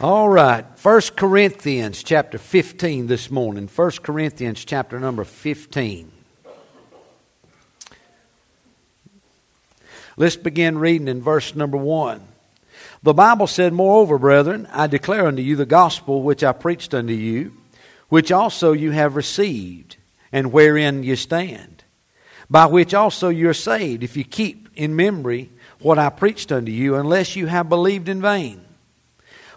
All right. 1 Corinthians chapter 15 this morning. 1 Corinthians chapter number 15. Let's begin reading in verse number 1. The Bible said, Moreover, brethren, I declare unto you the gospel which I preached unto you, which also you have received, and wherein you stand, by which also you are saved, if you keep in memory what I preached unto you, unless you have believed in vain.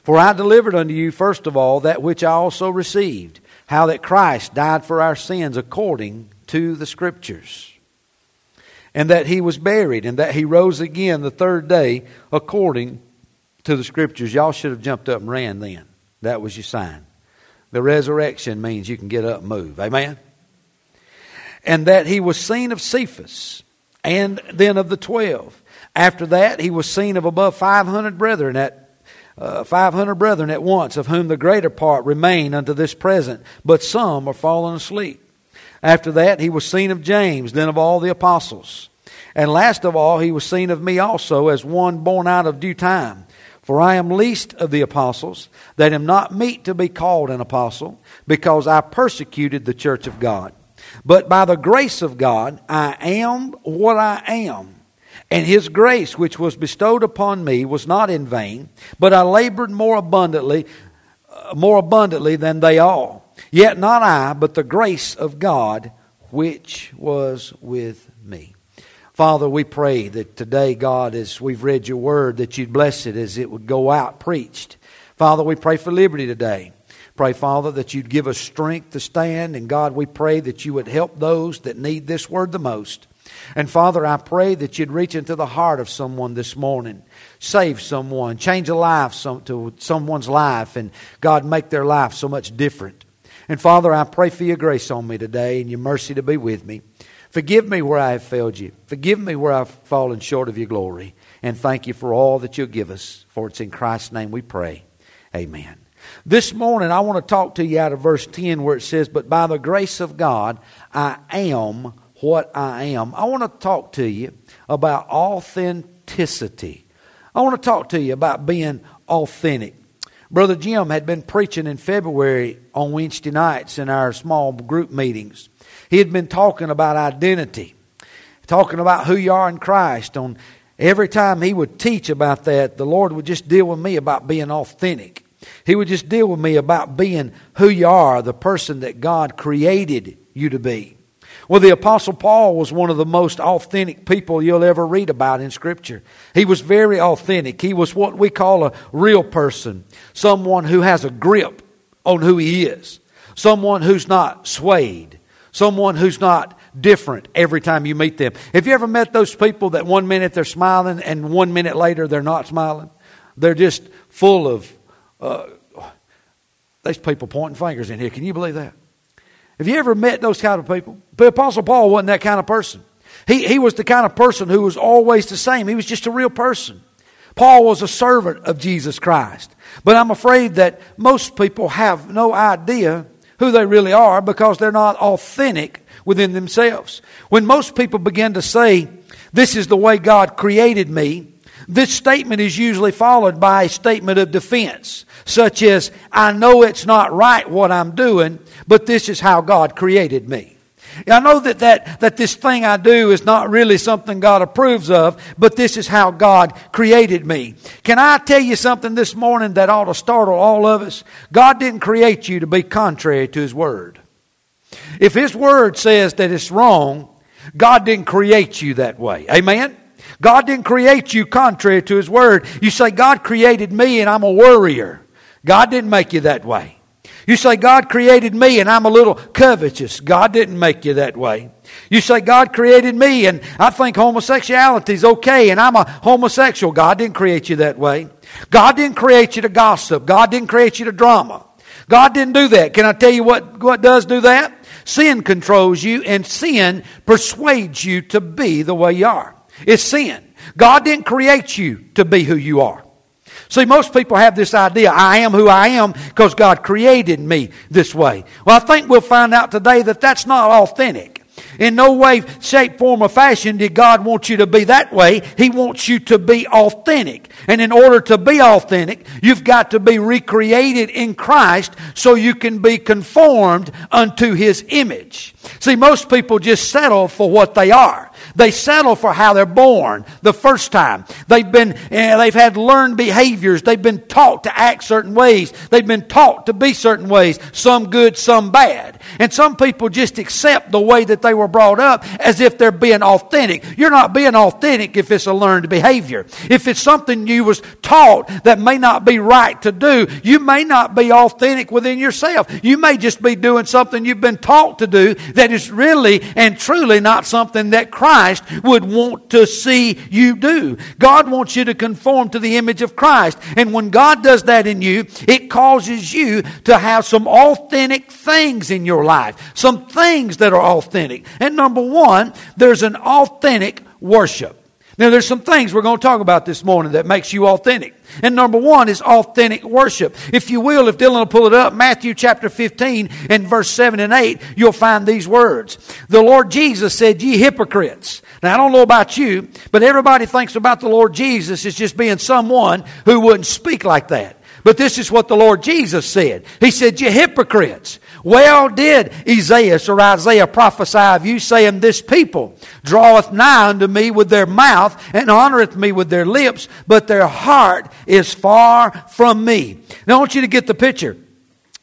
For I delivered unto you first of all that which I also received, how that Christ died for our sins according to the Scriptures, and that he was buried, and that he rose again the third day according to the Scriptures. Y'all should have jumped up and ran then. That was your sign. The resurrection means you can get up and move. Amen? And that he was seen of Cephas, and then of the twelve. After that, he was seen of above 500 brethren at uh, 500 brethren at once, of whom the greater part remain unto this present, but some are fallen asleep. After that, he was seen of James, then of all the apostles. And last of all, he was seen of me also as one born out of due time. For I am least of the apostles, that am not meet to be called an apostle, because I persecuted the church of God. But by the grace of God, I am what I am. And his grace, which was bestowed upon me, was not in vain, but I labored more abundantly, uh, more abundantly than they all. Yet not I, but the grace of God, which was with me. Father, we pray that today, God, as we've read your word, that you'd bless it as it would go out preached. Father, we pray for liberty today. Pray, Father, that you'd give us strength to stand. And God, we pray that you would help those that need this word the most. And Father, I pray that you'd reach into the heart of someone this morning, save someone, change a life some, to someone's life, and God, make their life so much different. And Father, I pray for your grace on me today and your mercy to be with me. Forgive me where I have failed you. Forgive me where I've fallen short of your glory. And thank you for all that you'll give us. For it's in Christ's name we pray. Amen. This morning, I want to talk to you out of verse 10 where it says, But by the grace of God, I am what I am. I want to talk to you about authenticity. I want to talk to you about being authentic. Brother Jim had been preaching in February on Wednesday nights in our small group meetings. He had been talking about identity, talking about who you are in Christ. On every time he would teach about that, the Lord would just deal with me about being authentic. He would just deal with me about being who you are, the person that God created you to be. Well, the Apostle Paul was one of the most authentic people you'll ever read about in Scripture. He was very authentic. He was what we call a real person, someone who has a grip on who he is, someone who's not swayed, someone who's not different every time you meet them. Have you ever met those people that one minute they're smiling and one minute later they're not smiling? They're just full of, uh, there's people pointing fingers in here. Can you believe that? Have you ever met those kind of people? The Apostle Paul wasn't that kind of person. He, he was the kind of person who was always the same. He was just a real person. Paul was a servant of Jesus Christ. But I'm afraid that most people have no idea who they really are because they're not authentic within themselves. When most people begin to say, This is the way God created me, this statement is usually followed by a statement of defense, such as, I know it's not right what I'm doing, but this is how God created me. I know that, that, that this thing I do is not really something God approves of, but this is how God created me. Can I tell you something this morning that ought to startle all of us? God didn't create you to be contrary to His Word. If His Word says that it's wrong, God didn't create you that way. Amen? God didn't create you contrary to His Word. You say, God created me and I'm a worrier. God didn't make you that way. You say, God created me and I'm a little covetous. God didn't make you that way. You say, God created me and I think homosexuality is okay and I'm a homosexual. God didn't create you that way. God didn't create you to gossip. God didn't create you to drama. God didn't do that. Can I tell you what, what does do that? Sin controls you and sin persuades you to be the way you are. It's sin. God didn't create you to be who you are. See, most people have this idea I am who I am because God created me this way. Well, I think we'll find out today that that's not authentic. In no way, shape, form, or fashion did God want you to be that way. He wants you to be authentic. And in order to be authentic, you've got to be recreated in Christ so you can be conformed unto His image. See, most people just settle for what they are. They settle for how they're born the first time. They've been, uh, they've had learned behaviors. They've been taught to act certain ways. They've been taught to be certain ways. Some good, some bad. And some people just accept the way that they were brought up as if they're being authentic. You're not being authentic if it's a learned behavior. If it's something you was taught that may not be right to do, you may not be authentic within yourself. You may just be doing something you've been taught to do that is really and truly not something that Christ would want to see you do. God wants you to conform to the image of Christ. And when God does that in you, it causes you to have some authentic things in your life. Some things that are authentic. And number one, there's an authentic worship. Now, there's some things we're going to talk about this morning that makes you authentic. And number one is authentic worship. If you will, if Dylan will pull it up, Matthew chapter 15 and verse 7 and 8, you'll find these words. The Lord Jesus said, Ye hypocrites. Now, I don't know about you, but everybody thinks about the Lord Jesus as just being someone who wouldn't speak like that. But this is what the Lord Jesus said. He said, You hypocrites. Well did Isaiah or Isaiah prophesy of you, saying, This people draweth nigh unto me with their mouth and honoreth me with their lips, but their heart is far from me. Now I want you to get the picture.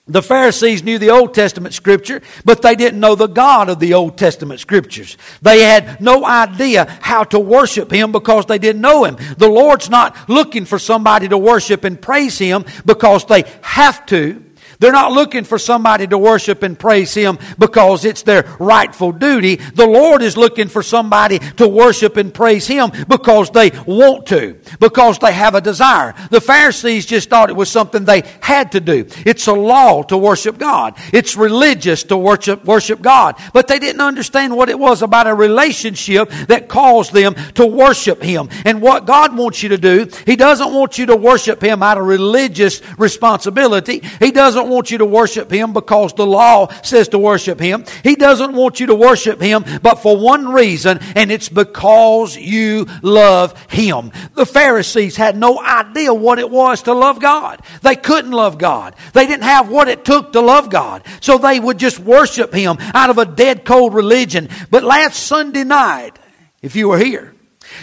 The Pharisees knew the Old Testament scripture, but they didn't know the God of the Old Testament scriptures. They had no idea how to worship Him because they didn't know Him. The Lord's not looking for somebody to worship and praise Him because they have to. They're not looking for somebody to worship and praise Him because it's their rightful duty. The Lord is looking for somebody to worship and praise Him because they want to, because they have a desire. The Pharisees just thought it was something they had to do. It's a law to worship God. It's religious to worship, worship God. But they didn't understand what it was about a relationship that caused them to worship Him. And what God wants you to do, He doesn't want you to worship Him out of religious responsibility. He doesn't want you to worship Him because the law says to worship Him. He doesn't want you to worship Him but for one reason, and it's because you love Him. The Pharisees had no idea what it was to love God. They couldn't love God. They didn't have what it took to love God. So they would just worship Him out of a dead cold religion. But last Sunday night, if you were here,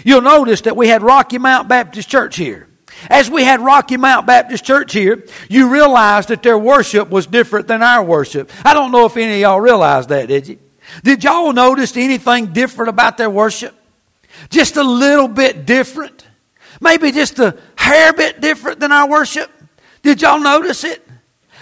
you'll notice that we had Rocky Mount Baptist Church here. As we had Rocky Mount Baptist Church here, you realized that their worship was different than our worship. I don't know if any of y'all realized that, did you? Did y'all notice anything different about their worship? Just a little bit different? Maybe just a hair bit different than our worship? Did y'all notice it?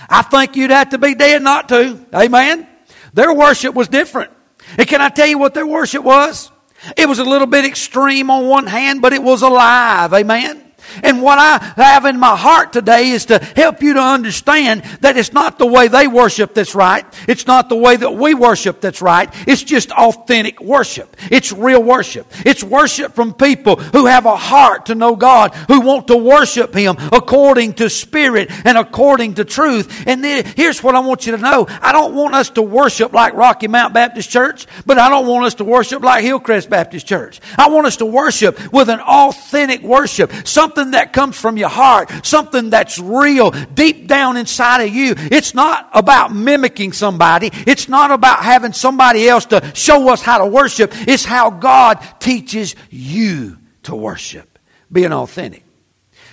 I think you'd have to be dead not to. Amen? Their worship was different. And can I tell you what their worship was? It was a little bit extreme on one hand, but it was alive. Amen? And what I have in my heart today is to help you to understand that it's not the way they worship that's right. It's not the way that we worship that's right. It's just authentic worship. It's real worship. It's worship from people who have a heart to know God, who want to worship Him according to spirit and according to truth. And then, here's what I want you to know. I don't want us to worship like Rocky Mount Baptist Church, but I don't want us to worship like Hillcrest Baptist Church. I want us to worship with an authentic worship. Something something that comes from your heart, something that's real deep down inside of you. It's not about mimicking somebody. It's not about having somebody else to show us how to worship. It's how God teaches you to worship. Being authentic.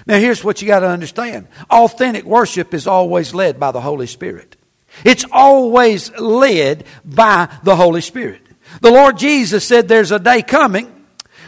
Now here's what you got to understand. Authentic worship is always led by the Holy Spirit. It's always led by the Holy Spirit. The Lord Jesus said there's a day coming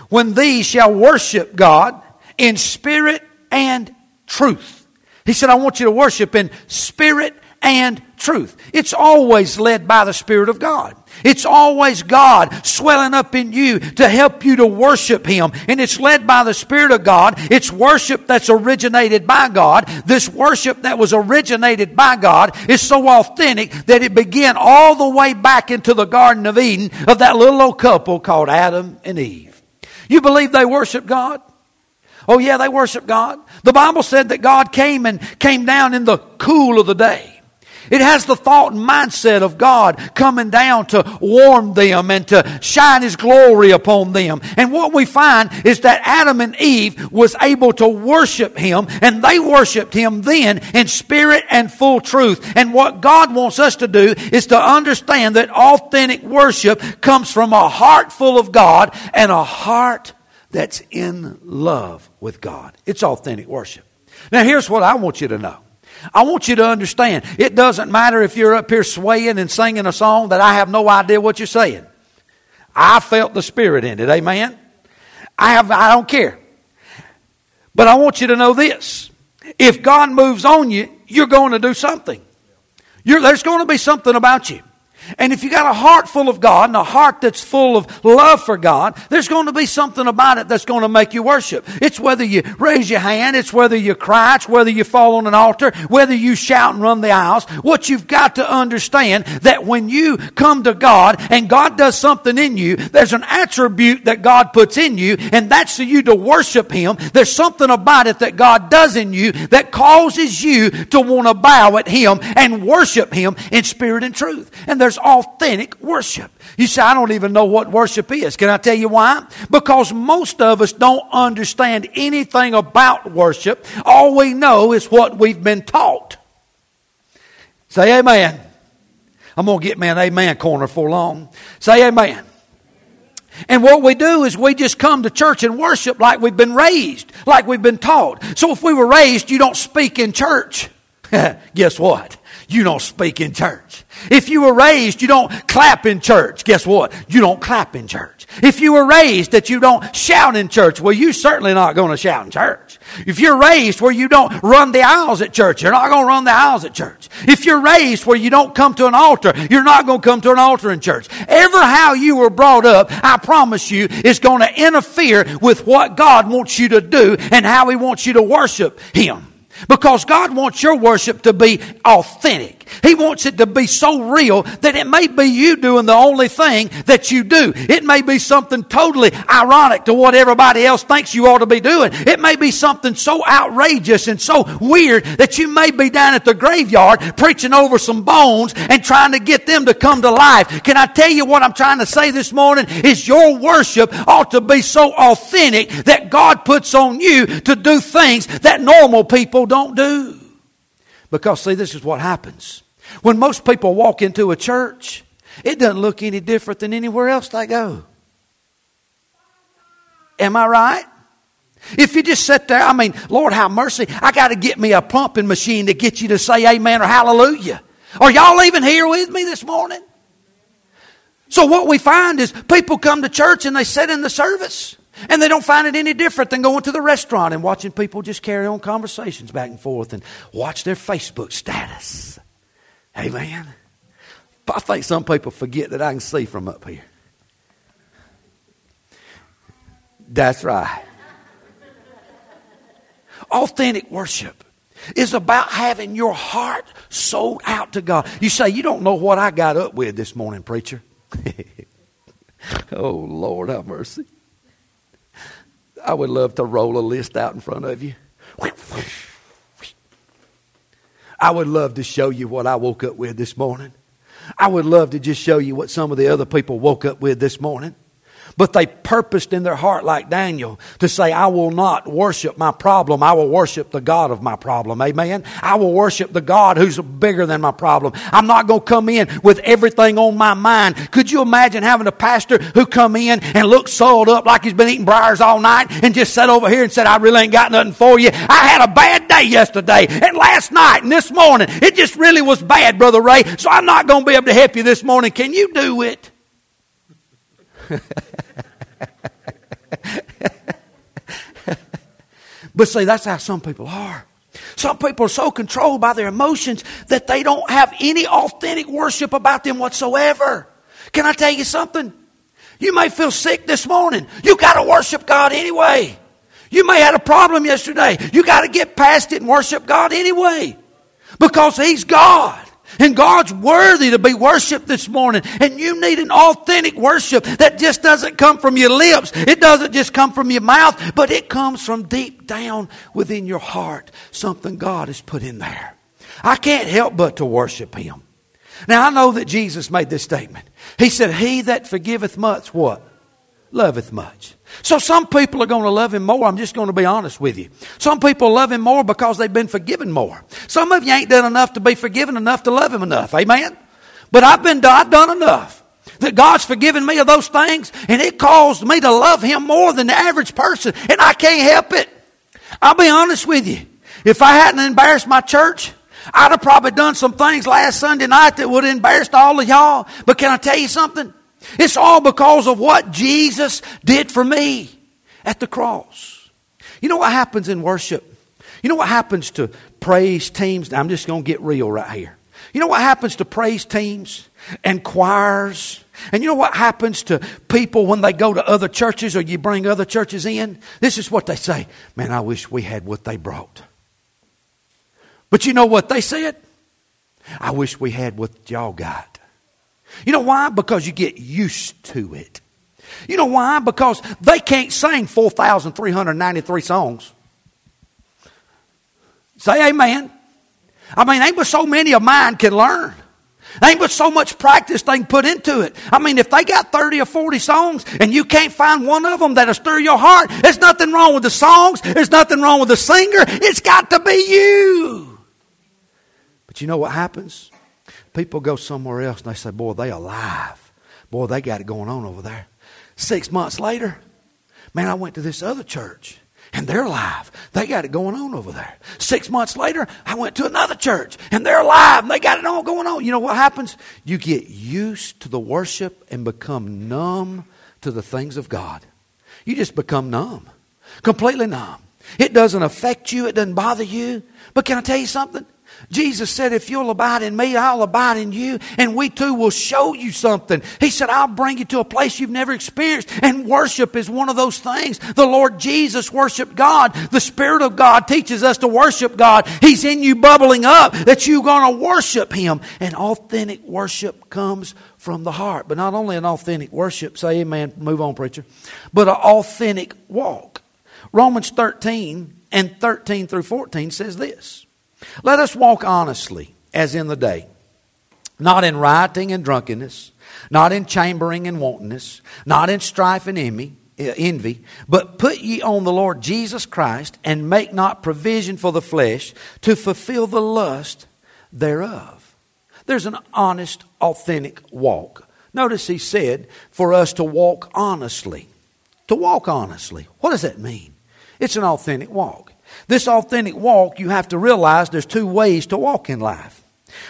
when these shall worship God in spirit and truth. He said, I want you to worship in spirit and truth. It's always led by the Spirit of God. It's always God swelling up in you to help you to worship Him. And it's led by the Spirit of God. It's worship that's originated by God. This worship that was originated by God is so authentic that it began all the way back into the Garden of Eden of that little old couple called Adam and Eve. You believe they worship God? Oh yeah, they worship God. The Bible said that God came and came down in the cool of the day. It has the thought and mindset of God coming down to warm them and to shine His glory upon them. And what we find is that Adam and Eve was able to worship Him and they worshiped Him then in spirit and full truth. And what God wants us to do is to understand that authentic worship comes from a heart full of God and a heart that's in love with God. It's authentic worship. Now here's what I want you to know. I want you to understand. It doesn't matter if you're up here swaying and singing a song that I have no idea what you're saying. I felt the Spirit in it. Amen. I have, I don't care. But I want you to know this. If God moves on you, you're going to do something. You're, there's going to be something about you. And if you got a heart full of God and a heart that's full of love for God, there's going to be something about it that's going to make you worship. It's whether you raise your hand, it's whether you cry, it's whether you fall on an altar, whether you shout and run the aisles. What you've got to understand that when you come to God and God does something in you, there's an attribute that God puts in you, and that's for you to worship Him. There's something about it that God does in you that causes you to want to bow at Him and worship Him in spirit and truth. And there's authentic worship. You say, I don't even know what worship is. Can I tell you why? Because most of us don't understand anything about worship. All we know is what we've been taught. Say amen. I'm going to get me an amen corner for long. Say amen. And what we do is we just come to church and worship like we've been raised, like we've been taught. So if we were raised, you don't speak in church. Guess what? You don't speak in church. If you were raised, you don't clap in church. Guess what? You don't clap in church. If you were raised that you don't shout in church, well, you're certainly not going to shout in church. If you're raised where you don't run the aisles at church, you're not going to run the aisles at church. If you're raised where you don't come to an altar, you're not going to come to an altar in church. Ever how you were brought up, I promise you, is going to interfere with what God wants you to do and how He wants you to worship Him. Because God wants your worship to be authentic. He wants it to be so real that it may be you doing the only thing that you do. It may be something totally ironic to what everybody else thinks you ought to be doing. It may be something so outrageous and so weird that you may be down at the graveyard preaching over some bones and trying to get them to come to life. Can I tell you what I'm trying to say this morning? Is your worship ought to be so authentic that God puts on you to do things that normal people don't do. Because, see, this is what happens. When most people walk into a church, it doesn't look any different than anywhere else they go. Am I right? If you just sit there, I mean, Lord, have mercy. I got to get me a pumping machine to get you to say amen or hallelujah. Are y'all even here with me this morning? So what we find is people come to church and they sit in the service. And they don't find it any different than going to the restaurant and watching people just carry on conversations back and forth and watch their Facebook status. Amen. But I think some people forget that I can see from up here. That's right. Authentic worship is about having your heart sold out to God. You say, You don't know what I got up with this morning, preacher. oh, Lord, have mercy. I would love to roll a list out in front of you. I would love to show you what I woke up with this morning. I would love to just show you what some of the other people woke up with this morning. But they purposed in their heart, like Daniel, to say, I will not worship my problem. I will worship the God of my problem. Amen. I will worship the God who's bigger than my problem. I'm not going to come in with everything on my mind. Could you imagine having a pastor who come in and look soiled up like he's been eating briars all night and just sat over here and said, I really ain't got nothing for you. I had a bad day yesterday and last night and this morning. It just really was bad, Brother Ray. So I'm not going to be able to help you this morning. Can you do it? but see, that's how some people are. Some people are so controlled by their emotions that they don't have any authentic worship about them whatsoever. Can I tell you something? You may feel sick this morning. You got to worship God anyway. You may have a problem yesterday. You got to get past it and worship God anyway. Because He's God. And God's worthy to be worshiped this morning. And you need an authentic worship that just doesn't come from your lips. It doesn't just come from your mouth, but it comes from deep down within your heart. Something God has put in there. I can't help but to worship Him. Now I know that Jesus made this statement. He said, He that forgiveth much, what? Loveth much. So some people are going to love him more. I'm just going to be honest with you. Some people love him more because they've been forgiven more. Some of you ain't done enough to be forgiven enough to love him enough. Amen? But I've been I've done enough. That God's forgiven me of those things and it caused me to love him more than the average person and I can't help it. I'll be honest with you. If I hadn't embarrassed my church, I'd have probably done some things last Sunday night that would have embarrassed all of y'all. But can I tell you something? It's all because of what Jesus did for me at the cross. You know what happens in worship? You know what happens to praise teams? I'm just going to get real right here. You know what happens to praise teams and choirs? And you know what happens to people when they go to other churches or you bring other churches in? This is what they say Man, I wish we had what they brought. But you know what they said? I wish we had what y'all got. You know why? Because you get used to it. You know why? Because they can't sing 4,393 songs. Say amen. I mean, ain't but so many of mine can learn. Ain't but so much practice they can put into it. I mean, if they got 30 or 40 songs and you can't find one of them that'll stir your heart, there's nothing wrong with the songs. There's nothing wrong with the singer. It's got to be you. But you know what happens? People go somewhere else and they say, Boy, they alive. Boy, they got it going on over there. Six months later, man, I went to this other church and they're alive. They got it going on over there. Six months later, I went to another church and they're alive and they got it all going on. You know what happens? You get used to the worship and become numb to the things of God. You just become numb, completely numb. It doesn't affect you, it doesn't bother you. But can I tell you something? Jesus said, If you'll abide in me, I'll abide in you, and we too will show you something. He said, I'll bring you to a place you've never experienced. And worship is one of those things. The Lord Jesus worshiped God. The Spirit of God teaches us to worship God. He's in you bubbling up that you're going to worship Him. And authentic worship comes from the heart. But not only an authentic worship, say amen, move on, preacher, but an authentic walk. Romans 13 and 13 through 14 says this. Let us walk honestly, as in the day, not in rioting and drunkenness, not in chambering and wantonness, not in strife and envy, uh, envy, but put ye on the Lord Jesus Christ, and make not provision for the flesh to fulfill the lust thereof. There's an honest, authentic walk. Notice he said for us to walk honestly. To walk honestly. What does that mean? It's an authentic walk. This authentic walk, you have to realize there's two ways to walk in life.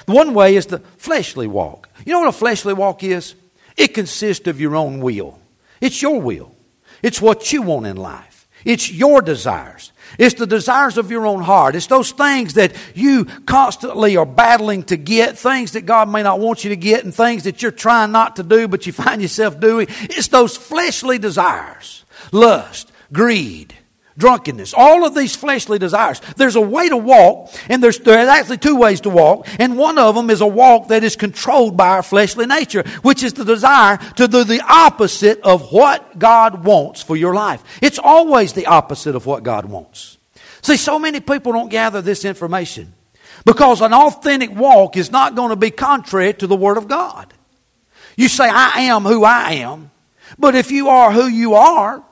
The one way is the fleshly walk. You know what a fleshly walk is? It consists of your own will. It's your will. It's what you want in life. It's your desires. It's the desires of your own heart. It's those things that you constantly are battling to get, things that God may not want you to get, and things that you're trying not to do, but you find yourself doing. It's those fleshly desires lust, greed, drunkenness, all of these fleshly desires. There's a way to walk, and there's, there's actually two ways to walk, and one of them is a walk that is controlled by our fleshly nature, which is the desire to do the opposite of what God wants for your life. It's always the opposite of what God wants. See, so many people don't gather this information because an authentic walk is not going to be contrary to the Word of God. You say, I am who I am. But if you are who you are,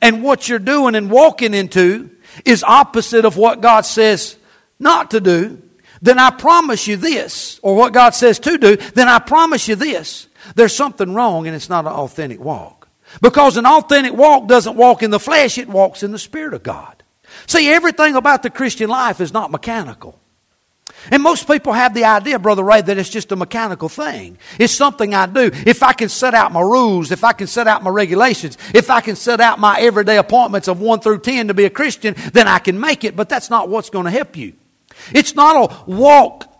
and what you're doing and walking into is opposite of what God says not to do, then I promise you this, or what God says to do, then I promise you this. There's something wrong and it's not an authentic walk. Because an authentic walk doesn't walk in the flesh, it walks in the Spirit of God. See, everything about the Christian life is not mechanical. And most people have the idea, Brother Ray, that it's just a mechanical thing. It's something I do. If I can set out my rules, if I can set out my regulations, if I can set out my everyday appointments of 1 through 10 to be a Christian, then I can make it, but that's not what's going to help you. It's not a walk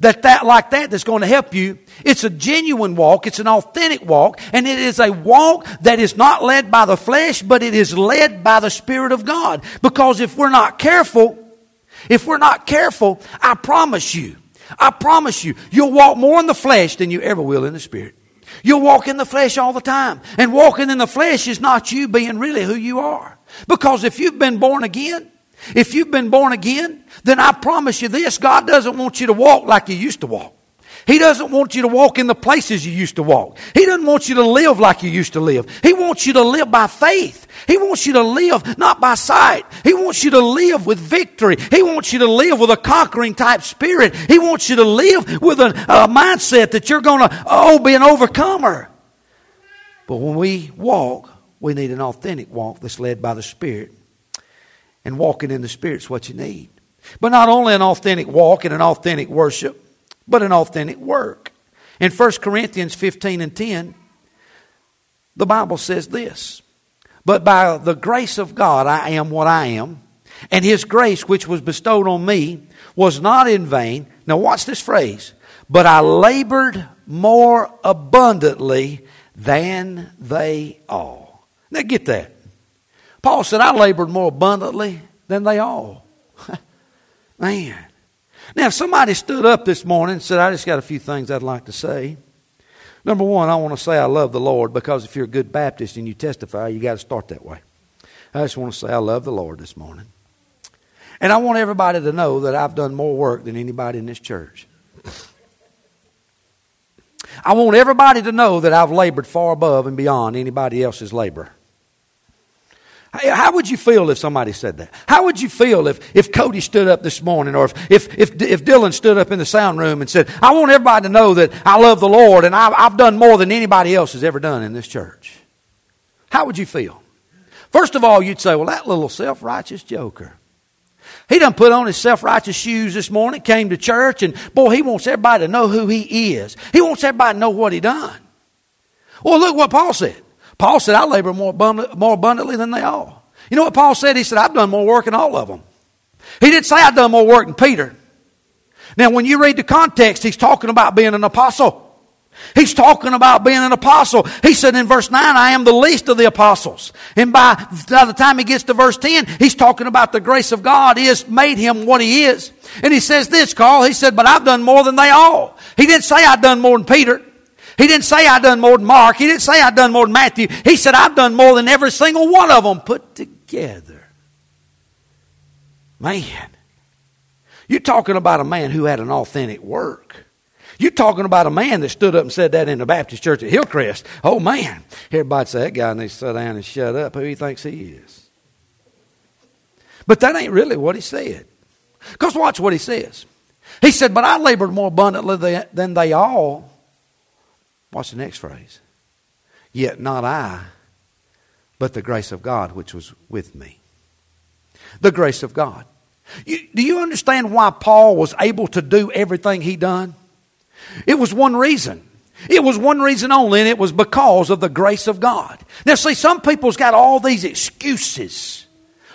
that, that like that that's going to help you. It's a genuine walk. It's an authentic walk. And it is a walk that is not led by the flesh, but it is led by the Spirit of God. Because if we're not careful, if we're not careful, I promise you, I promise you, you'll walk more in the flesh than you ever will in the spirit. You'll walk in the flesh all the time. And walking in the flesh is not you being really who you are. Because if you've been born again, if you've been born again, then I promise you this God doesn't want you to walk like you used to walk. He doesn't want you to walk in the places you used to walk. He doesn't want you to live like you used to live. He wants you to live by faith. He wants you to live not by sight. He wants you to live with victory. He wants you to live with a conquering type spirit. He wants you to live with a, a mindset that you're going to, oh, be an overcomer. But when we walk, we need an authentic walk that's led by the Spirit. And walking in the Spirit is what you need. But not only an authentic walk and an authentic worship, but an authentic work. In 1 Corinthians 15 and 10, the Bible says this But by the grace of God, I am what I am, and His grace, which was bestowed on me, was not in vain. Now, watch this phrase. But I labored more abundantly than they all. Now, get that. Paul said, I labored more abundantly than they all. Man. Now, if somebody stood up this morning and said, I just got a few things I'd like to say. Number one, I want to say I love the Lord because if you're a good Baptist and you testify, you got to start that way. I just want to say I love the Lord this morning. And I want everybody to know that I've done more work than anybody in this church. I want everybody to know that I've labored far above and beyond anybody else's labor. How would you feel if somebody said that? How would you feel if, if Cody stood up this morning or if, if, if, if Dylan stood up in the sound room and said, I want everybody to know that I love the Lord and I've, I've done more than anybody else has ever done in this church? How would you feel? First of all, you'd say, well, that little self righteous joker. He done put on his self-righteous shoes this morning, came to church, and boy, he wants everybody to know who he is. He wants everybody to know what he done. Well, look what Paul said. Paul said, I labor more, abundant, more abundantly than they all. You know what Paul said? He said, I've done more work than all of them. He didn't say I've done more work than Peter. Now, when you read the context, he's talking about being an apostle. He's talking about being an apostle. He said in verse 9, I am the least of the apostles. And by, by the time he gets to verse 10, he's talking about the grace of God has made him what he is. And he says this, Carl, he said, but I've done more than they all. He didn't say I've done more than Peter. He didn't say I've done more than Mark. He didn't say I've done more than Matthew. He said I've done more than every single one of them put together. Man, you're talking about a man who had an authentic work. You're talking about a man that stood up and said that in the Baptist church at Hillcrest. Oh man, everybody say that guy needs to sit down and shut up. Who he thinks he is? But that ain't really what he said. Because watch what he says. He said, But I labored more abundantly than they all Watch the next phrase. Yet not I, but the grace of God which was with me. The grace of God. You, do you understand why Paul was able to do everything he done? It was one reason. It was one reason only, and it was because of the grace of God. Now, see, some people's got all these excuses.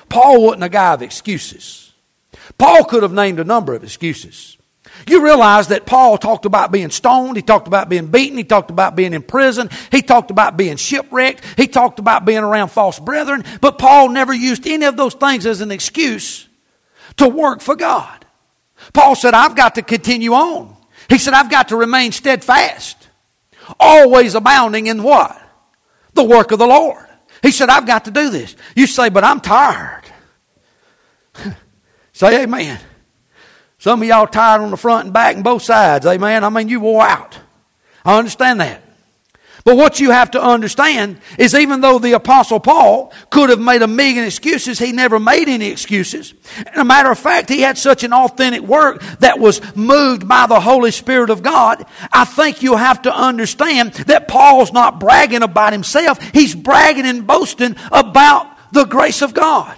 Paul wasn't a guy of excuses. Paul could have named a number of excuses. You realize that Paul talked about being stoned, he talked about being beaten, he talked about being in prison, he talked about being shipwrecked, he talked about being around false brethren, but Paul never used any of those things as an excuse to work for God. Paul said, I've got to continue on. He said, I've got to remain steadfast, always abounding in what? The work of the Lord. He said, I've got to do this. You say, but I'm tired. say amen. Some of y'all tired on the front and back and both sides. Amen. I mean, you wore out. I understand that. But what you have to understand is even though the apostle Paul could have made a million excuses, he never made any excuses. And a matter of fact, he had such an authentic work that was moved by the Holy Spirit of God. I think you have to understand that Paul's not bragging about himself. He's bragging and boasting about the grace of God.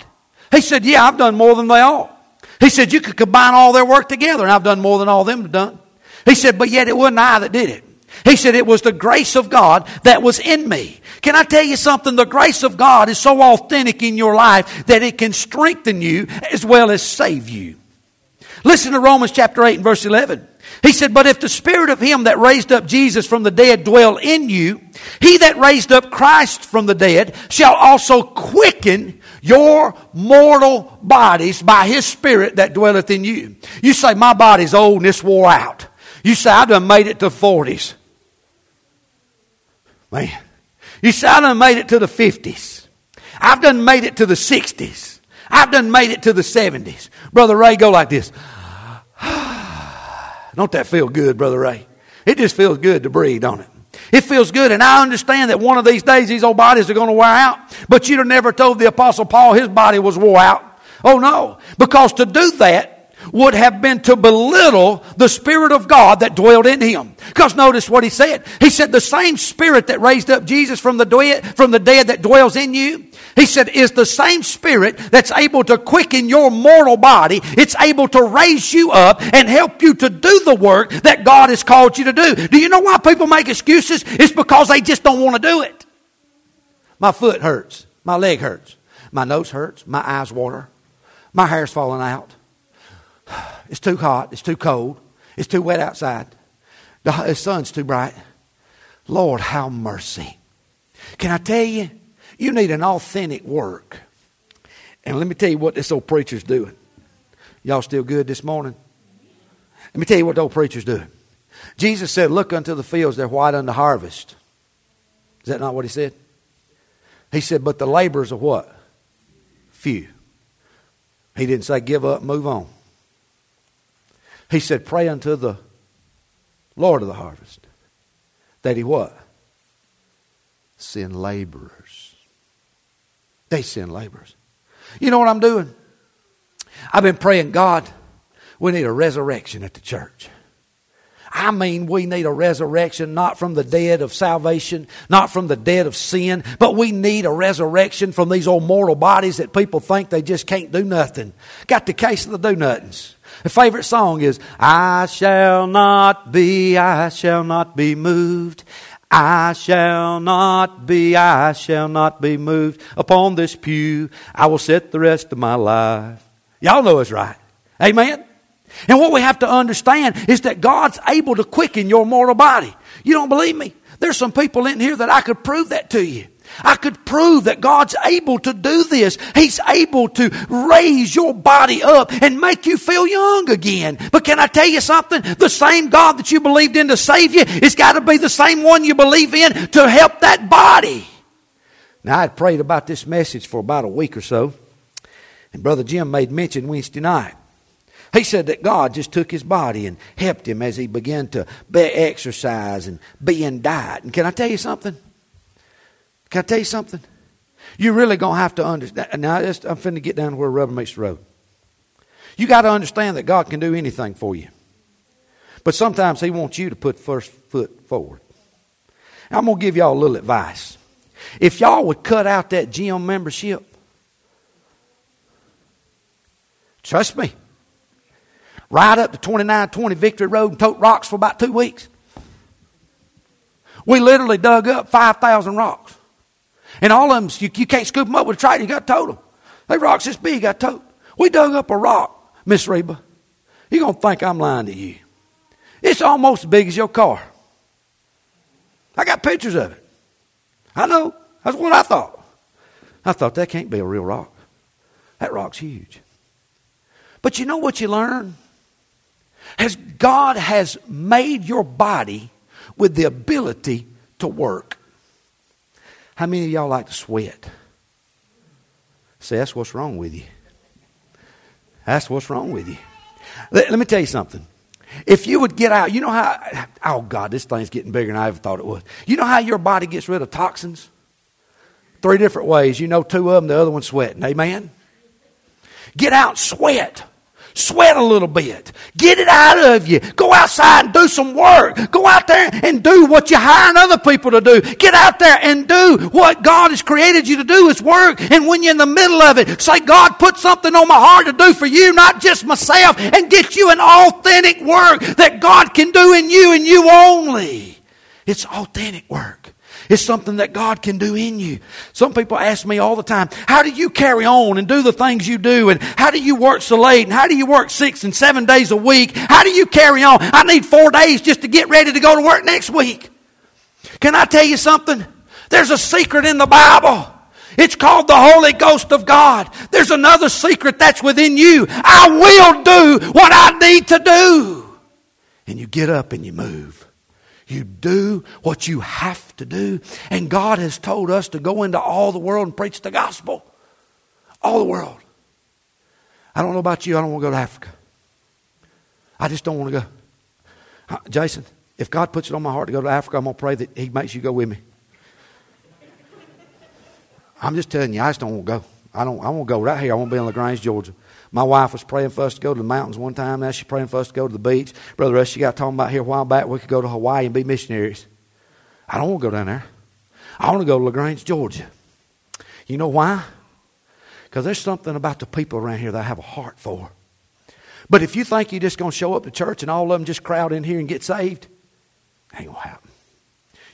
He said, yeah, I've done more than they all. He said, You could combine all their work together, and I've done more than all them have done. He said, But yet it wasn't I that did it. He said, It was the grace of God that was in me. Can I tell you something? The grace of God is so authentic in your life that it can strengthen you as well as save you. Listen to Romans chapter 8 and verse 11. He said, But if the spirit of him that raised up Jesus from the dead dwell in you, he that raised up Christ from the dead shall also quicken your mortal bodies by his spirit that dwelleth in you. You say, My body's old and it's wore out. You say, I done made it to the 40s. Man. You say, I done made it to the 50s. I've done made it to the 60s. I've done made it to the 70s. Brother Ray, go like this. don't that feel good, Brother Ray? It just feels good to breathe, don't it? It feels good, and I understand that one of these days these old bodies are going to wear out. But you'd have never told the Apostle Paul his body was wore out. Oh no, because to do that would have been to belittle the Spirit of God that dwelled in him. Because notice what he said. He said, the same Spirit that raised up Jesus from the dead, from the dead that dwells in you, he said, is the same Spirit that's able to quicken your mortal body. It's able to raise you up and help you to do the work that God has called you to do. Do you know why people make excuses? It's because they just don't want to do it. My foot hurts. My leg hurts. My nose hurts. My eyes water. My hair's falling out. It's too hot. It's too cold. It's too wet outside. The sun's too bright. Lord, how mercy. Can I tell you? You need an authentic work. And let me tell you what this old preacher's doing. Y'all still good this morning? Let me tell you what the old preacher's doing. Jesus said, Look unto the fields, they're white unto harvest. Is that not what he said? He said, But the laborers are what? Few. He didn't say give up, move on. He said, Pray unto the Lord of the harvest that he what? Send laborers. They send laborers. You know what I'm doing? I've been praying, God, we need a resurrection at the church. I mean, we need a resurrection not from the dead of salvation, not from the dead of sin, but we need a resurrection from these old mortal bodies that people think they just can't do nothing. Got the case of the do nothings. The favorite song is, I shall not be, I shall not be moved. I shall not be, I shall not be moved upon this pew. I will sit the rest of my life. Y'all know it's right. Amen? And what we have to understand is that God's able to quicken your mortal body. You don't believe me? There's some people in here that I could prove that to you. I could prove that God's able to do this. He's able to raise your body up and make you feel young again. But can I tell you something? The same God that you believed in to save you, it's got to be the same one you believe in to help that body. Now, I had prayed about this message for about a week or so, and Brother Jim made mention Wednesday night. He said that God just took his body and helped him as he began to exercise and be in diet. And can I tell you something? Can I tell you something? You're really going to have to understand. Now, I'm finna get down to where rubber meets the road. You got to understand that God can do anything for you. But sometimes He wants you to put first foot forward. I'm going to give y'all a little advice. If y'all would cut out that gym membership, trust me, ride up to 2920 Victory Road and tote rocks for about two weeks. We literally dug up 5,000 rocks. And all of them, you, you can't scoop them up with a tractor, you got to tote them. They rocks this big, got tote. We dug up a rock, Miss Reba. You're going to think I'm lying to you. It's almost as big as your car. I got pictures of it. I know. That's what I thought. I thought that can't be a real rock. That rock's huge. But you know what you learn? As God has made your body with the ability to work. How many of y'all like to sweat? See, that's what's wrong with you. That's what's wrong with you. Let, let, me tell you something. If you would get out, you know how, oh God, this thing's getting bigger than I ever thought it was. You know how your body gets rid of toxins? Three different ways. You know two of them, the other one's sweating. Amen? Get out, sweat. Sweat a little bit. Get it out of you. Go outside and do some work. Go out there and do what you're hiring other people to do. Get out there and do what God has created you to do is work. And when you're in the middle of it, say, God, put something on my heart to do for you, not just myself, and get you an authentic work that God can do in you and you only. It's authentic work. It's something that God can do in you. Some people ask me all the time, how do you carry on and do the things you do? And how do you work so late? And how do you work six and seven days a week? How do you carry on? I need four days just to get ready to go to work next week. Can I tell you something? There's a secret in the Bible. It's called the Holy Ghost of God. There's another secret that's within you. I will do what I need to do. And you get up and you move. You do what you have to do. And God has told us to go into all the world and preach the gospel. All the world. I don't know about you, I don't want to go to Africa. I just don't want to go. Uh, Jason, if God puts it on my heart to go to Africa, I'm going to pray that He makes you go with me. I'm just telling you, I just don't want to go. I don't. I want to go right here. I want to be in Lagrange, Georgia. My wife was praying for us to go to the mountains one time. Now she's praying for us to go to the beach. Brother Russ, she got talking about here a while back. We could go to Hawaii and be missionaries. I don't want to go down there. I want to go to Lagrange, Georgia. You know why? Because there's something about the people around here that I have a heart for. But if you think you're just going to show up to church and all of them just crowd in here and get saved, ain't going to happen.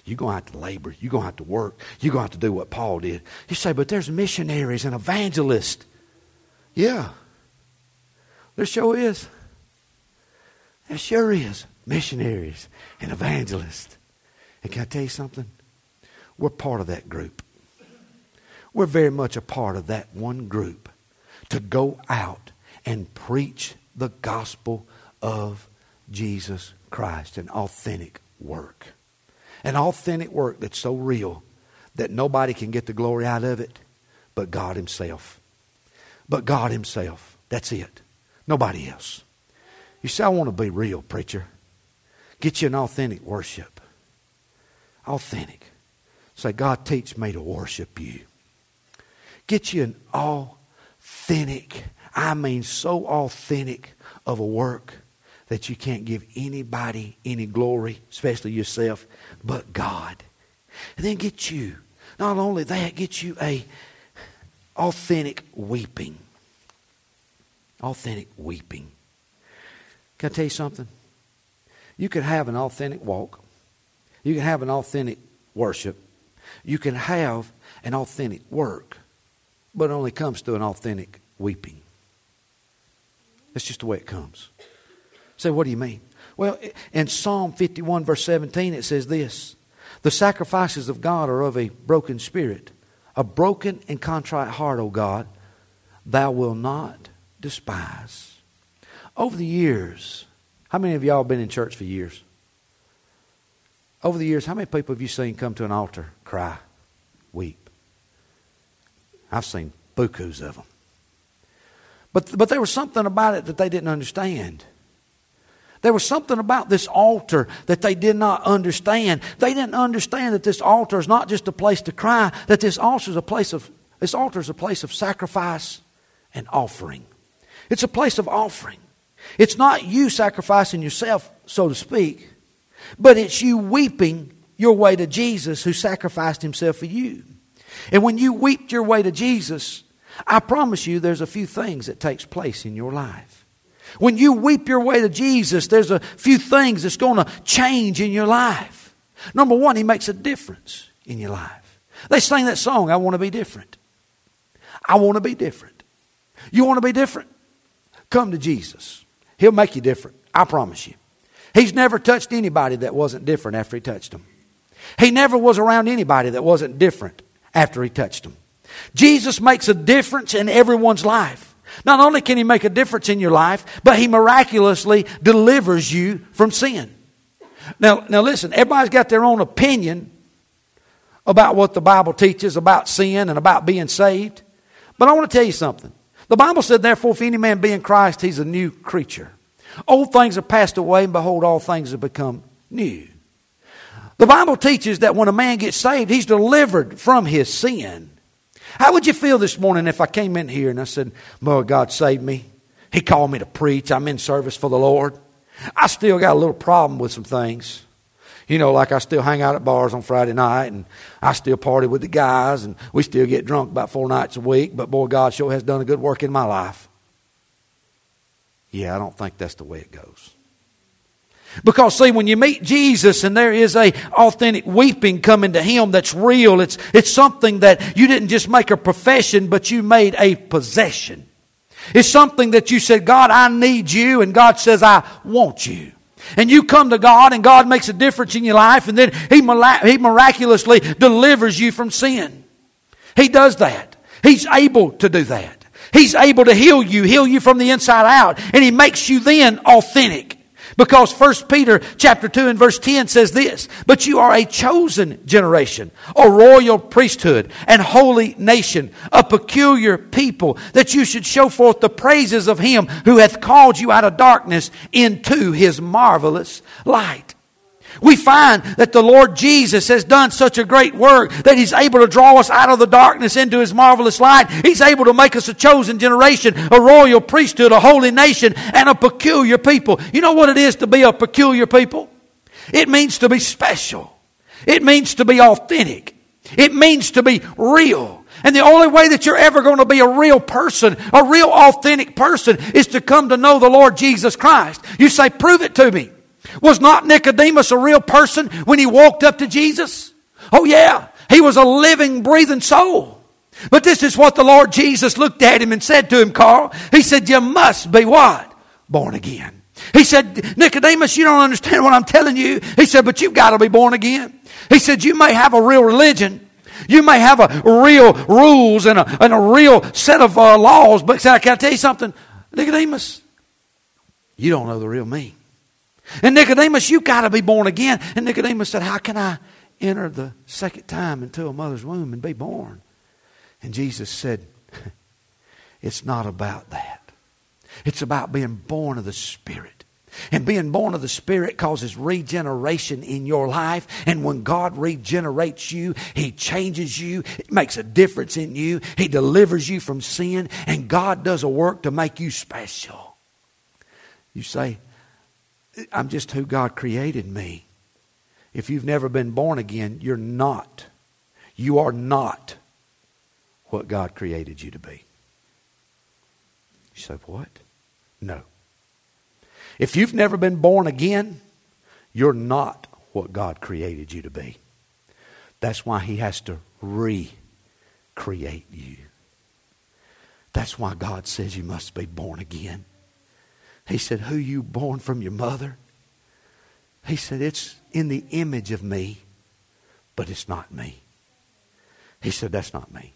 You're going to have to labor. You're going to have to work. You're going to have to do what Paul did. You say, but there's missionaries and evangelists. Yeah. There sure is. There sure is. Missionaries and evangelists. And can I tell you something? We're part of that group. We're very much a part of that one group to go out and preach the gospel of Jesus Christ, an authentic work. An authentic work that's so real that nobody can get the glory out of it but God Himself. But God Himself. That's it. Nobody else. You say, I want to be real, preacher. Get you an authentic worship. Authentic. Say, God, teach me to worship you. Get you an authentic, I mean, so authentic of a work that you can't give anybody any glory, especially yourself, but God. And then get you, not only that, get you a authentic weeping. Authentic weeping. Can I tell you something? You can have an authentic walk. You can have an authentic worship. You can have an authentic work, but it only comes through an authentic weeping. That's just the way it comes. Say, so what do you mean? Well, in Psalm 51, verse 17, it says this The sacrifices of God are of a broken spirit, a broken and contrite heart, O God, thou wilt not despise. Over the years, how many of y'all been in church for years? Over the years, how many people have you seen come to an altar, cry, weep? I've seen bukus of them. But, but there was something about it that they didn't understand. There was something about this altar that they did not understand. They didn't understand that this altar is not just a place to cry, that this altar is a place of this altar is a place of sacrifice and offering. It's a place of offering. It's not you sacrificing yourself, so to speak, but it's you weeping your way to Jesus who sacrificed himself for you. And when you weep your way to Jesus, I promise you there's a few things that takes place in your life. When you weep your way to Jesus, there's a few things that's going to change in your life. Number one, He makes a difference in your life. They sing that song, I want to be different. I want to be different. You want to be different? Come to Jesus. He'll make you different. I promise you. He's never touched anybody that wasn't different after He touched them. He never was around anybody that wasn't different after He touched them. Jesus makes a difference in everyone's life. Not only can He make a difference in your life, but He miraculously delivers you from sin. Now, now listen, everybody's got their own opinion about what the Bible teaches about sin and about being saved. But I want to tell you something. The Bible said, therefore, if any man be in Christ, he's a new creature. Old things have passed away, and behold, all things have become new. The Bible teaches that when a man gets saved, he's delivered from his sin. How would you feel this morning if I came in here and I said, Boy, God saved me? He called me to preach. I'm in service for the Lord. I still got a little problem with some things. You know, like I still hang out at bars on Friday night and I still party with the guys and we still get drunk about four nights a week, but boy, God sure has done a good work in my life. Yeah, I don't think that's the way it goes. Because see, when you meet Jesus and there is a authentic weeping coming to Him that's real, it's, it's something that you didn't just make a profession, but you made a possession. It's something that you said, God, I need you, and God says, I want you. And you come to God, and God makes a difference in your life, and then He, he miraculously delivers you from sin. He does that. He's able to do that. He's able to heal you, heal you from the inside out, and He makes you then authentic. Because 1 Peter chapter 2 and verse 10 says this, but you are a chosen generation, a royal priesthood, and holy nation, a peculiar people, that you should show forth the praises of him who hath called you out of darkness into his marvelous light. We find that the Lord Jesus has done such a great work that He's able to draw us out of the darkness into His marvelous light. He's able to make us a chosen generation, a royal priesthood, a holy nation, and a peculiar people. You know what it is to be a peculiar people? It means to be special. It means to be authentic. It means to be real. And the only way that you're ever going to be a real person, a real authentic person, is to come to know the Lord Jesus Christ. You say, prove it to me. Was not Nicodemus a real person when he walked up to Jesus? Oh, yeah. He was a living, breathing soul. But this is what the Lord Jesus looked at him and said to him, Carl. He said, You must be what? Born again. He said, Nicodemus, you don't understand what I'm telling you. He said, But you've got to be born again. He said, You may have a real religion. You may have a real rules and a, and a real set of uh, laws, but can I tell you something? Nicodemus, you don't know the real me. And Nicodemus, you've got to be born again. And Nicodemus said, How can I enter the second time into a mother's womb and be born? And Jesus said, It's not about that. It's about being born of the Spirit. And being born of the Spirit causes regeneration in your life. And when God regenerates you, He changes you. It makes a difference in you. He delivers you from sin. And God does a work to make you special. You say, I'm just who God created me. If you've never been born again, you're not. You are not what God created you to be. You say, what? No. If you've never been born again, you're not what God created you to be. That's why He has to recreate you. That's why God says you must be born again. He said, Who you born from your mother? He said, It's in the image of me, but it's not me. He said, That's not me.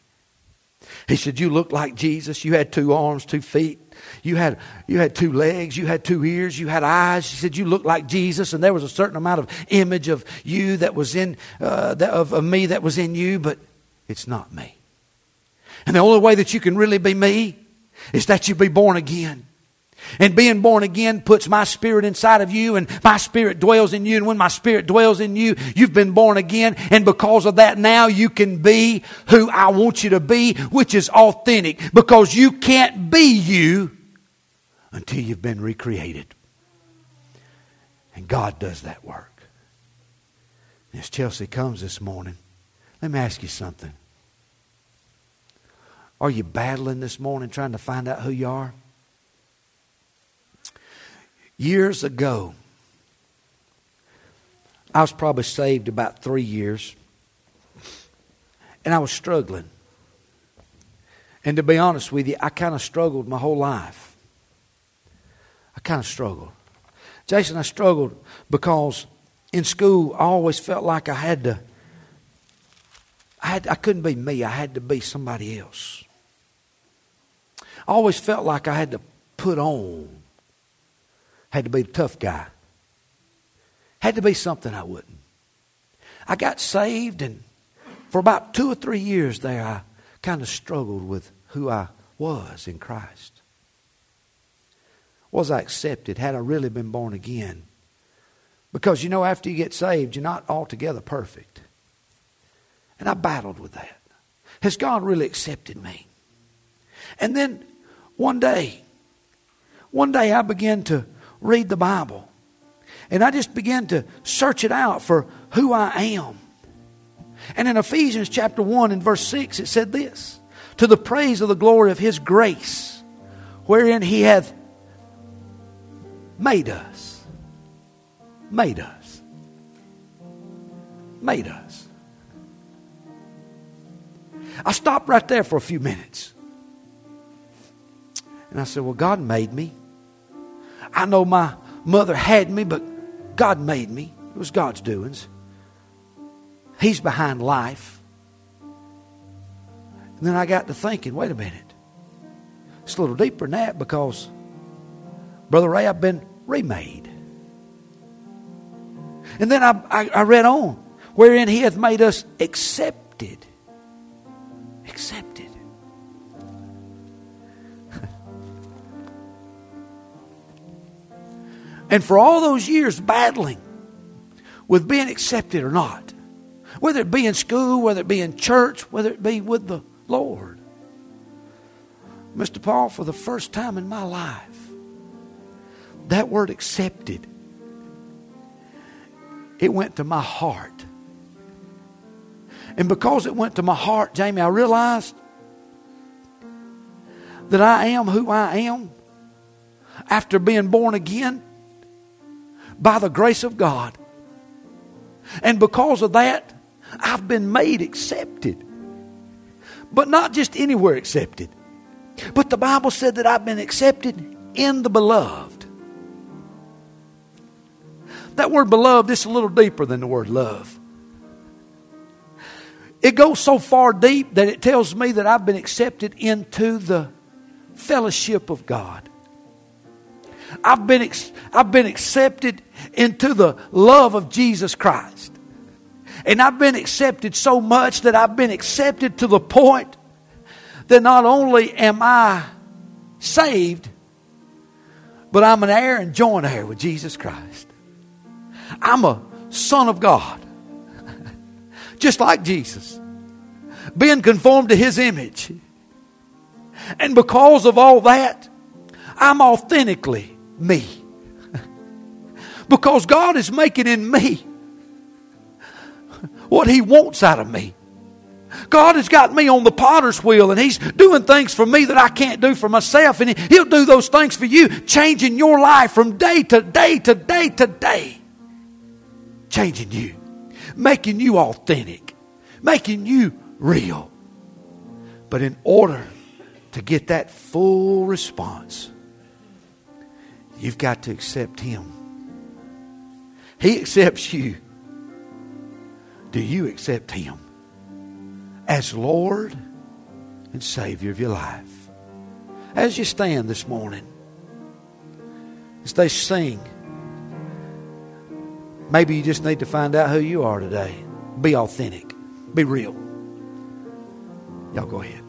He said, You look like Jesus. You had two arms, two feet. You had, you had two legs. You had two ears. You had eyes. He said, You look like Jesus. And there was a certain amount of image of you that was in, uh, that, of, of me that was in you, but it's not me. And the only way that you can really be me is that you be born again. And being born again puts my spirit inside of you and my spirit dwells in you. And when my spirit dwells in you, you've been born again. And because of that, now you can be who I want you to be, which is authentic because you can't be you until you've been recreated. And God does that work. As Chelsea comes this morning, let me ask you something. Are you battling this morning trying to find out who you are? Years ago, I was probably saved about three years, and I was struggling. And to be honest with you, I kind of struggled my whole life. I kind of struggled. Jason, I struggled because in school I always felt like I had to. I, had, I couldn't be me. I had to be somebody else. I always felt like I had to put on had to be the tough guy. Had to be something I wouldn't. I got saved, and for about two or three years there, I kind of struggled with who I was in Christ. Was I accepted? Had I really been born again? Because you know, after you get saved, you're not altogether perfect. And I battled with that. Has God really accepted me? And then one day, one day I began to read the Bible. And I just began to search it out for who I am. And in Ephesians chapter 1 and verse 6, it said this To the praise of the glory of his grace, wherein he hath made us. Made us. Made us. I stopped right there for a few minutes. And I said, Well, God made me. I know my mother had me, but God made me. It was God's doings. He's behind life. And then I got to thinking, wait a minute. It's a little deeper than that because, Brother Ray, I've been remade. And then I, I, I read on, wherein he hath made us accepted. Accepted. And for all those years battling with being accepted or not, whether it be in school, whether it be in church, whether it be with the Lord. Mr. Paul, for the first time in my life, that word accepted, it went to my heart. And because it went to my heart, Jamie, I realized that I am who I am after being born again by the grace of God. And because of that, I've been made accepted. But not just anywhere accepted. But the Bible said that I've been accepted in the beloved. That word beloved is a little deeper than the word love. It goes so far deep that it tells me that I've been accepted into the fellowship of God. I've been, I've been accepted into the love of Jesus Christ. And I've been accepted so much that I've been accepted to the point that not only am I saved, but I'm an heir and joint heir with Jesus Christ. I'm a son of God, just like Jesus, being conformed to his image. And because of all that, I'm authentically me. because God is making in me what He wants out of me. God has got me on the potter's wheel and He's doing things for me that I can't do for myself. And He'll do those things for you, changing your life from day to day to day to day. Changing you, making you authentic, making you real. But in order to get that full response, you've got to accept Him. He accepts you. Do you accept Him as Lord and Savior of your life? As you stand this morning, as they sing, maybe you just need to find out who you are today. Be authentic, be real. Y'all go ahead.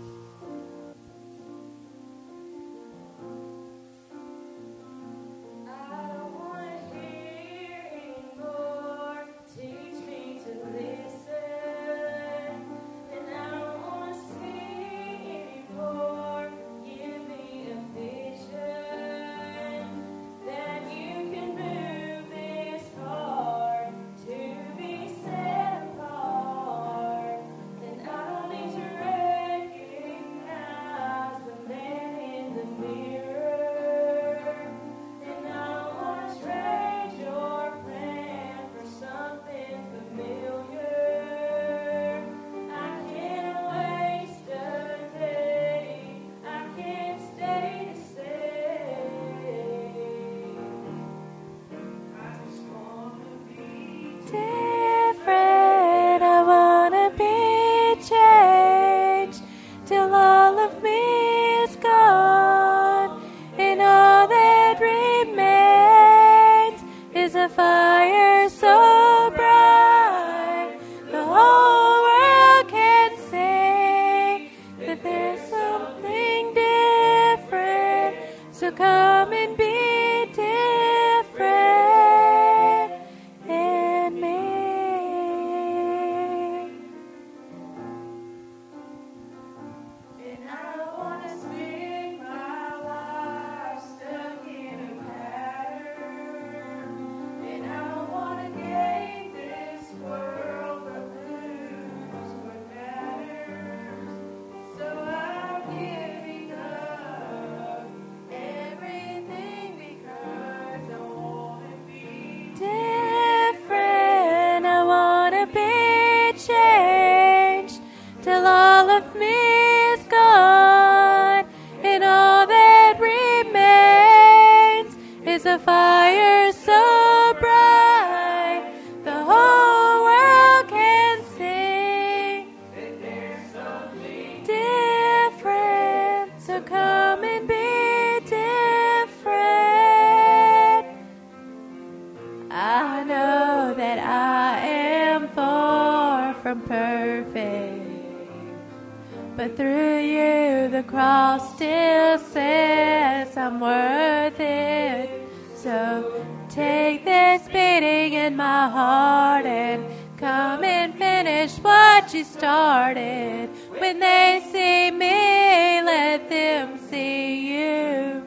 But through you, the cross still says I'm worth it. So take this beating in my heart and come and finish what you started. When they see me, let them see you.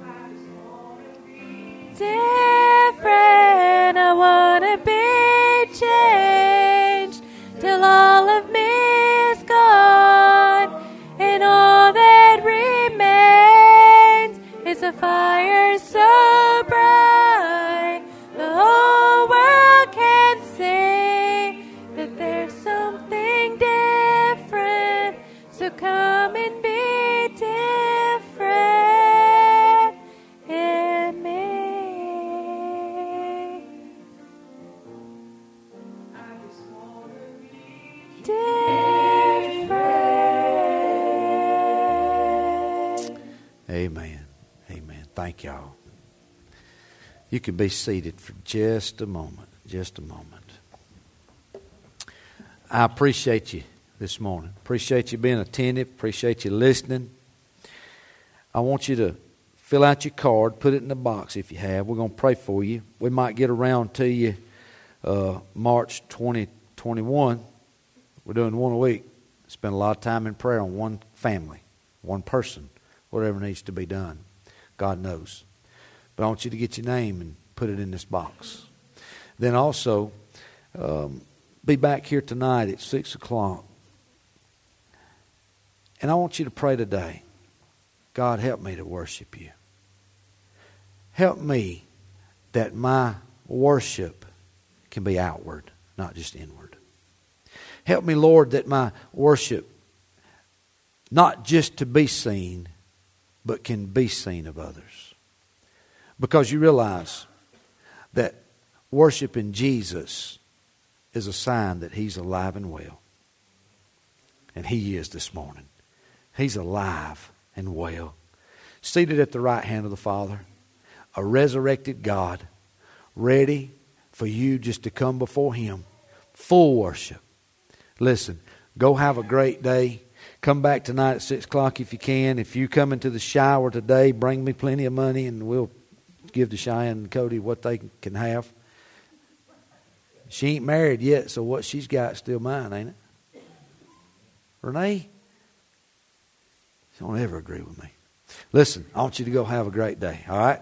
Different, I wanna a Thank y'all. You can be seated for just a moment. Just a moment. I appreciate you this morning. Appreciate you being attentive. Appreciate you listening. I want you to fill out your card, put it in the box if you have. We're going to pray for you. We might get around to you uh, March 2021. We're doing one a week. Spend a lot of time in prayer on one family, one person, whatever needs to be done. God knows. But I want you to get your name and put it in this box. Then also, um, be back here tonight at 6 o'clock. And I want you to pray today God, help me to worship you. Help me that my worship can be outward, not just inward. Help me, Lord, that my worship, not just to be seen, but can be seen of others. Because you realize that worshiping Jesus is a sign that He's alive and well. And He is this morning. He's alive and well. Seated at the right hand of the Father, a resurrected God, ready for you just to come before Him. Full worship. Listen, go have a great day. Come back tonight at 6 o'clock if you can. If you come into the shower today, bring me plenty of money and we'll give to Cheyenne and Cody what they can have. She ain't married yet, so what she's got still mine, ain't it? Renee? Don't ever agree with me. Listen, I want you to go have a great day, all right?